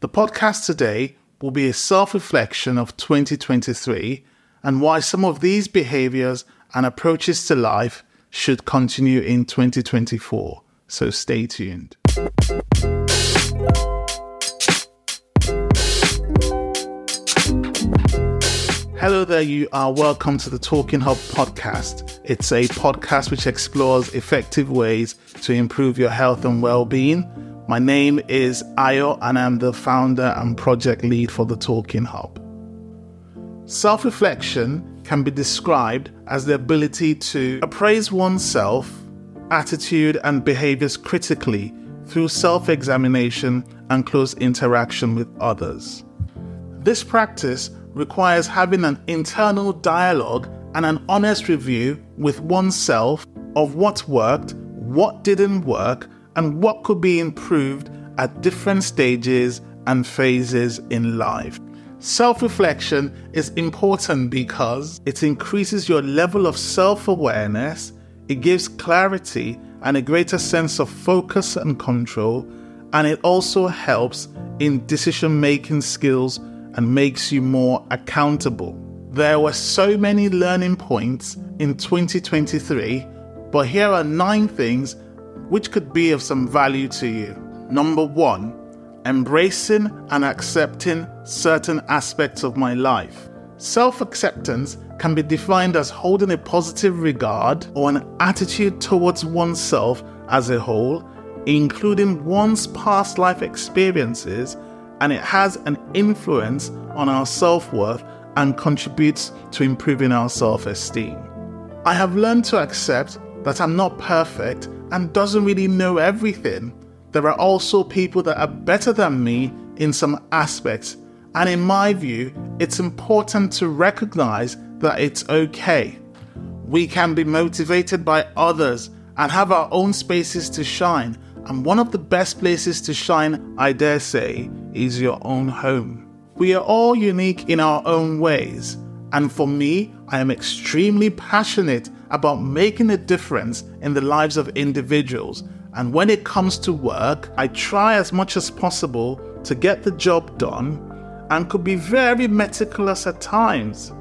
The podcast today will be a self reflection of 2023 and why some of these behaviors and approaches to life should continue in 2024. So stay tuned. Hello there, you are welcome to the Talking Hub podcast. It's a podcast which explores effective ways to improve your health and well being. My name is Ayo, and I'm the founder and project lead for the Talking Hub. Self reflection can be described as the ability to appraise oneself, attitude, and behaviors critically through self examination and close interaction with others. This practice requires having an internal dialogue and an honest review with oneself of what worked, what didn't work, and what could be improved at different stages and phases in life. Self reflection is important because it increases your level of self awareness, it gives clarity and a greater sense of focus and control, and it also helps in decision making skills and makes you more accountable. There were so many learning points in 2023, but here are nine things which could be of some value to you. Number one, embracing and accepting certain aspects of my life. Self acceptance can be defined as holding a positive regard or an attitude towards oneself as a whole, including one's past life experiences and it has an influence on our self worth and contributes to improving our self esteem. I have learned to accept that I'm not perfect and doesn't really know everything. There are also people that are better than me in some aspects, and in my view, it's important to recognize that it's okay. We can be motivated by others and have our own spaces to shine, and one of the best places to shine, I dare say, is your own home. We are all unique in our own ways, and for me, I am extremely passionate about making a difference in the lives of individuals. And when it comes to work, I try as much as possible to get the job done and could be very meticulous at times.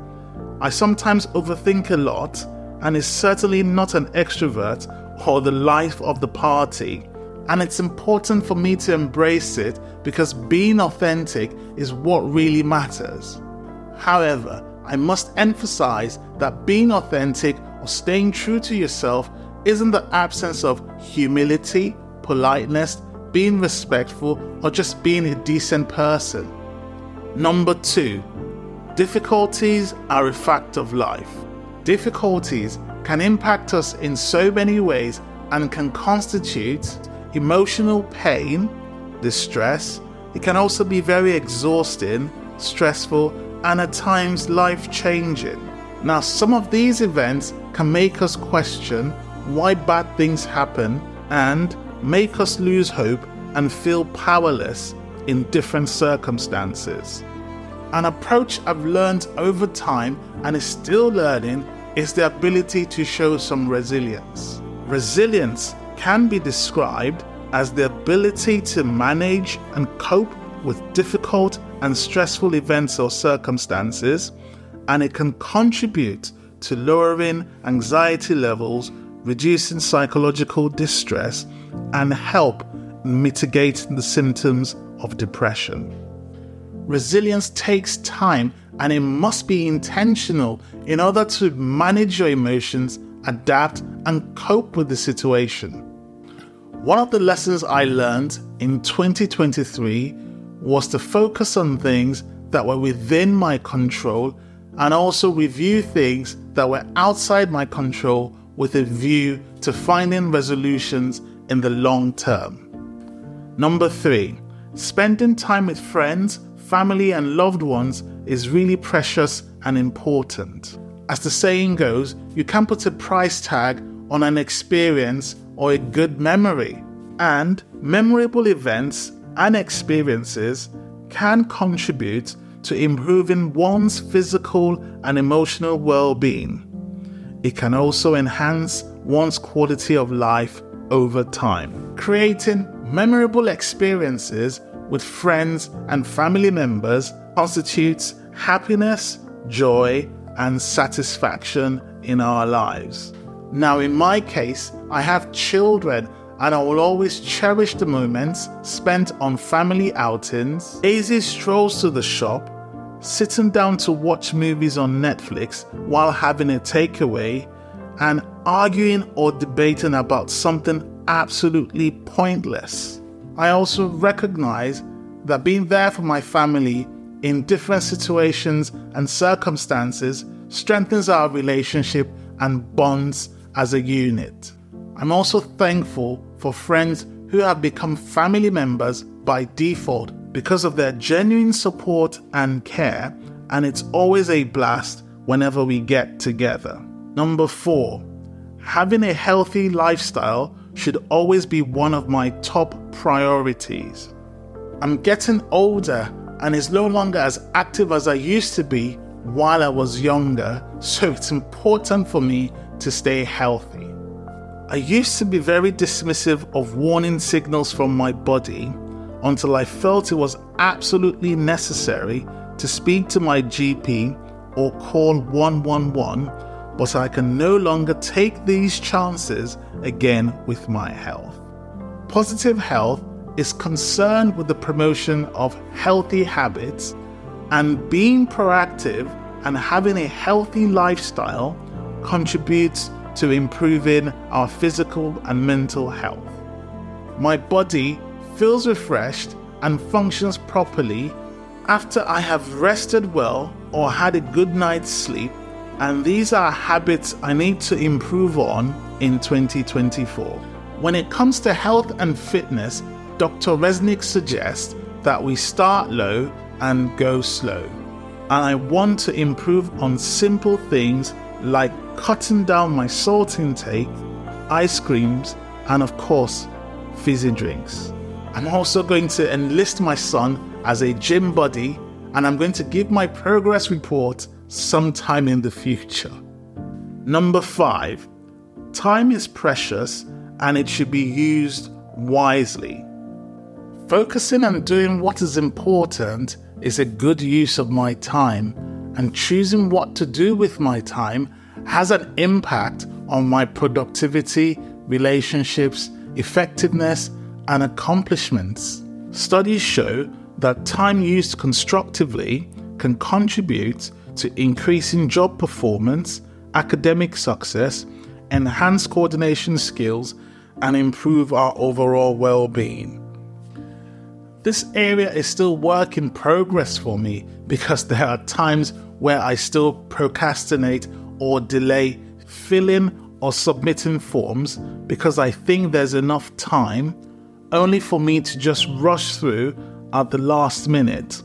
I sometimes overthink a lot and is certainly not an extrovert or the life of the party and it's important for me to embrace it because being authentic is what really matters. However, I must emphasize that being authentic or staying true to yourself isn't the absence of humility, politeness, being respectful, or just being a decent person. Number two, difficulties are a fact of life. Difficulties can impact us in so many ways and can constitute emotional pain, distress. It can also be very exhausting, stressful, and at times life changing. Now, some of these events can make us question why bad things happen and make us lose hope and feel powerless in different circumstances. An approach I've learned over time and is still learning is the ability to show some resilience. Resilience can be described as the ability to manage and cope with difficult and stressful events or circumstances, and it can contribute to lowering anxiety levels, reducing psychological distress, and help mitigate the symptoms of depression. Resilience takes time and it must be intentional in order to manage your emotions adapt, and cope with the situation. One of the lessons I learned in 2023 was to focus on things that were within my control and also review things that were outside my control with a view to finding resolutions in the long term. Number three, spending time with friends, family, and loved ones is really precious and important. As the saying goes, you can put a price tag on an experience or a good memory. And memorable events and experiences can contribute to improving one's physical and emotional well being. It can also enhance one's quality of life over time. Creating memorable experiences with friends and family members constitutes happiness, joy, and satisfaction in our lives. Now, in my case, I have children and I will always cherish the moments spent on family outings, easy strolls to the shop, sitting down to watch movies on Netflix while having a takeaway, and arguing or debating about something absolutely pointless. I also recognize that being there for my family in different situations and circumstances strengthens our relationship and bonds as a unit. I'm also thankful for friends who have become family members by default because of their genuine support and care, and it's always a blast whenever we get together. Number four, having a healthy lifestyle should always be one of my top priorities. I'm getting older and is no longer as active as I used to be while I was younger, so it's important for me to stay healthy. I used to be very dismissive of warning signals from my body until I felt it was absolutely necessary to speak to my GP or call 111, but I can no longer take these chances again with my health. Positive health is concerned with the promotion of healthy habits and being proactive and having a healthy lifestyle contributes to improving our physical and mental health. My body feels refreshed and functions properly after I have rested well or had a good night's sleep, and these are habits I need to improve on in 2024. When it comes to health and fitness, Dr. Resnick suggests that we start low and go slow. And I want to improve on simple things like cutting down my salt intake, ice creams, and of course, fizzy drinks. I'm also going to enlist my son as a gym buddy, and I'm going to give my progress report sometime in the future. Number five, time is precious and it should be used wisely. Focusing on doing what is important is a good use of my time and choosing what to do with my time has an impact on my productivity, relationships, effectiveness, and accomplishments. Studies show that time used constructively can contribute to increasing job performance, academic success, enhance coordination skills, and improve our overall well being. This area is still work in progress for me because there are times where I still procrastinate or delay filling or submitting forms because I think there's enough time only for me to just rush through at the last minute.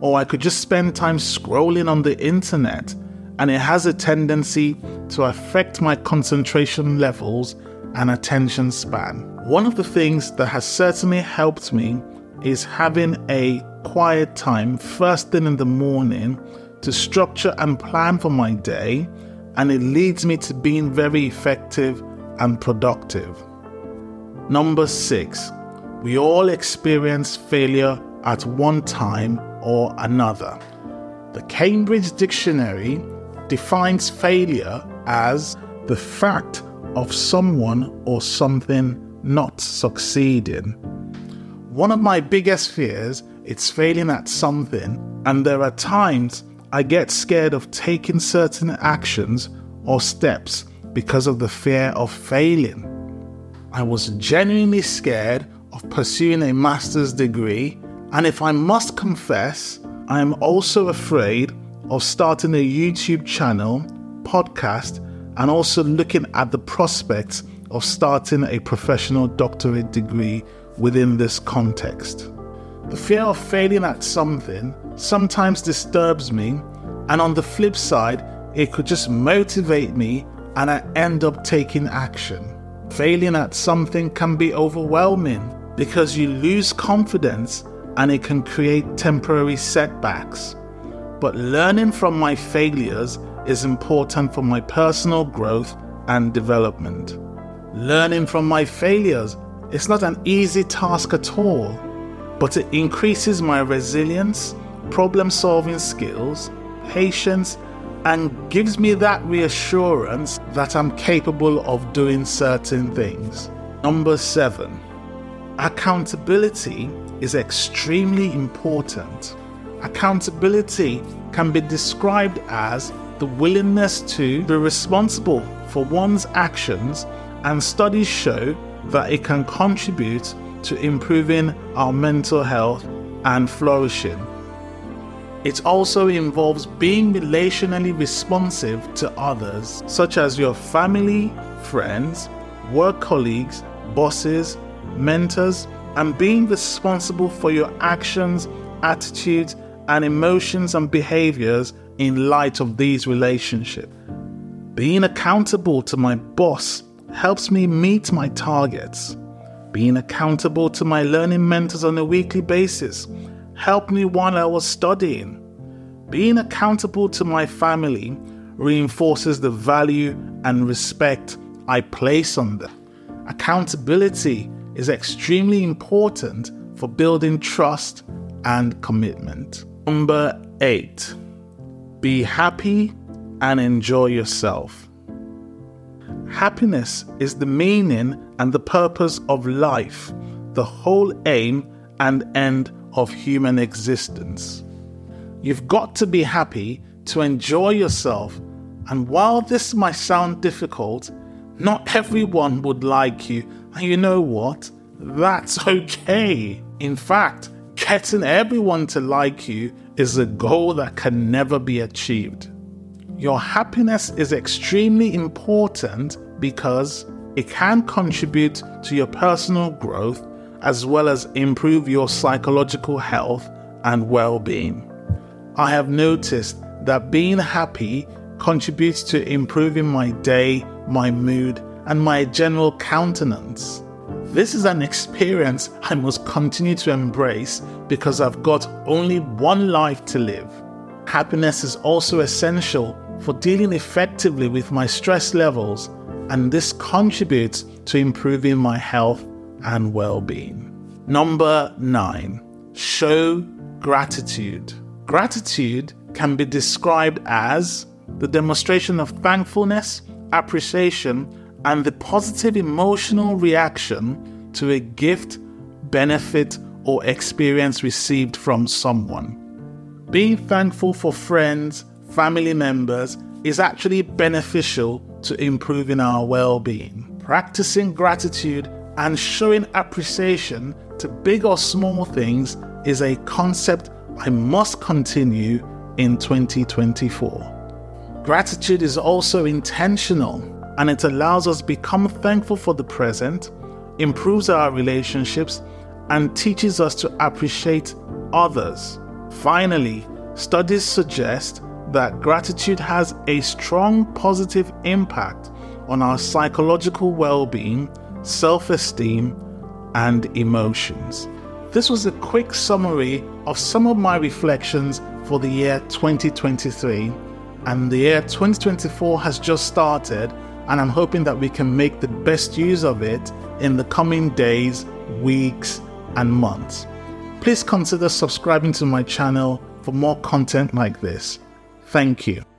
Or I could just spend time scrolling on the internet and it has a tendency to affect my concentration levels and attention span. One of the things that has certainly helped me is having a quiet time first thing in the morning to structure and plan for my day, and it leads me to being very effective and productive. Number six, we all experience failure at one time or another. The Cambridge Dictionary defines failure as the fact of someone or something not succeeding one of my biggest fears is failing at something, and there are times I get scared of taking certain actions or steps because of the fear of failing. I was genuinely scared of pursuing a master's degree, and if I must confess, I am also afraid of starting a YouTube channel, podcast, and also looking at the prospects of starting a professional doctorate degree within this context. The fear of failing at something sometimes disturbs me, and on the flip side, it could just motivate me and I end up taking action. Failing at something can be overwhelming because you lose confidence and it can create temporary setbacks. But learning from my failures is important for my personal growth and development. Learning from my failures it's not an easy task at all. but it increases my resilience, problem solving skills, patience, and gives me that reassurance that I'm capable of doing certain things. Number seven, accountability is extremely important. Accountability can be described as the willingness to be responsible for one's actions, and studies show that it can contribute to improving our mental health and flourishing. It also involves being relationally responsive to others, such as your family, friends, work colleagues, bosses, mentors, and being responsible for your actions, attitudes, and emotions and behaviors in light of these relationships. Being accountable to my boss helps me meet my targets. Being accountable to my learning mentors on a weekly basis helped me while I was studying. Being accountable to my family reinforces the value and respect I place on them. Accountability is extremely important for building trust and commitment. Number eight, be happy and enjoy yourself. Happiness is the meaning and the purpose of life, the whole aim and end of human existence. You've got to be happy to enjoy yourself, and while this might sound difficult, not everyone would like you, and you know what? That's okay. In fact, getting everyone to like you is a goal that can never be achieved. Your happiness is extremely important because it can contribute to your personal growth as well as improve your psychological health and well being. I have noticed that being happy contributes to improving my day, my mood, and my general countenance. This is an experience I must continue to embrace because I've got only one life to live. Happiness is also essential for dealing effectively with my stress levels, and this contributes to improving my health and well being. Number nine, show gratitude. Gratitude can be described as the demonstration of thankfulness, appreciation, and the positive emotional reaction to a gift, benefit, or experience received from someone. Being thankful for friends, family members is actually beneficial to improving our well being. Practicing gratitude and showing appreciation to big or small things is a concept I must continue in 2024. Gratitude is also intentional and it allows us to become thankful for the present, improves our relationships, and teaches us to appreciate others. Finally, studies suggest that gratitude has a strong positive impact on our psychological well being, self esteem, and emotions. This was a quick summary of some of my reflections for the year 2023, and the year 2024 has just started, and I'm hoping that we can make the best use of it in the coming days, weeks, and months. Please consider subscribing to my channel for more content like this. Thank you.